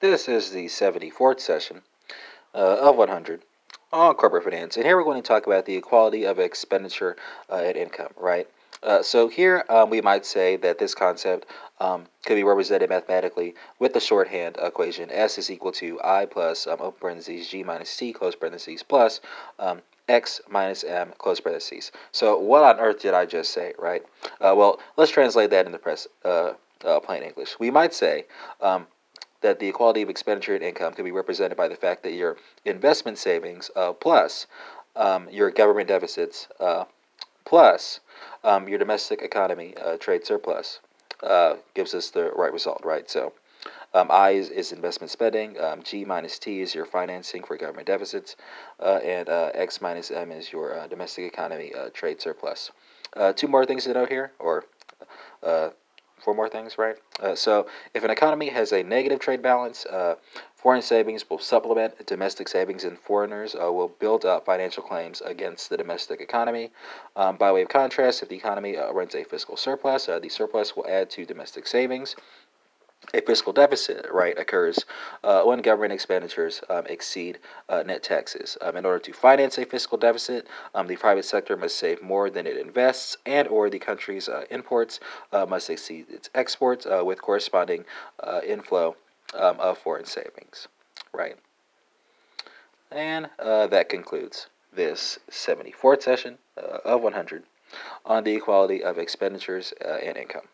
This is the 74th session uh, of 100 on corporate finance, and here we're going to talk about the equality of expenditure uh, and income, right? Uh, so here um, we might say that this concept um, could be represented mathematically with the shorthand equation S is equal to I plus um, open parentheses G minus T close parentheses plus um, X minus M close parentheses. So what on earth did I just say, right? Uh, well, let's translate that into press, uh, uh, plain English. We might say um, that the equality of expenditure and income can be represented by the fact that your investment savings uh, plus um, your government deficits uh, plus um, your domestic economy uh, trade surplus uh, gives us the right result, right? So um, I is, is, investment spending, um, G minus T is your financing for government deficits, uh, and uh, X minus M is your domestic economy trade surplus. two more things to note here, or four more things, right? Uh, so, if an economy has a negative trade balance, uh, foreign savings will supplement domestic savings, and foreigners uh, will build up financial claims against the domestic economy. Um, by way of contrast, if the economy uh, runs a fiscal surplus, uh, the surplus will add to domestic savings a fiscal deficit right occurs uh, when government expenditures um, exceed uh, net taxes. Um, in order to finance a fiscal deficit, um, the private sector must save more than it invests, and or the country's uh, imports uh, must exceed its exports uh, with corresponding uh, inflow um, of foreign savings. Right. And that concludes this 74th session of 100 on the equality of expenditures and income.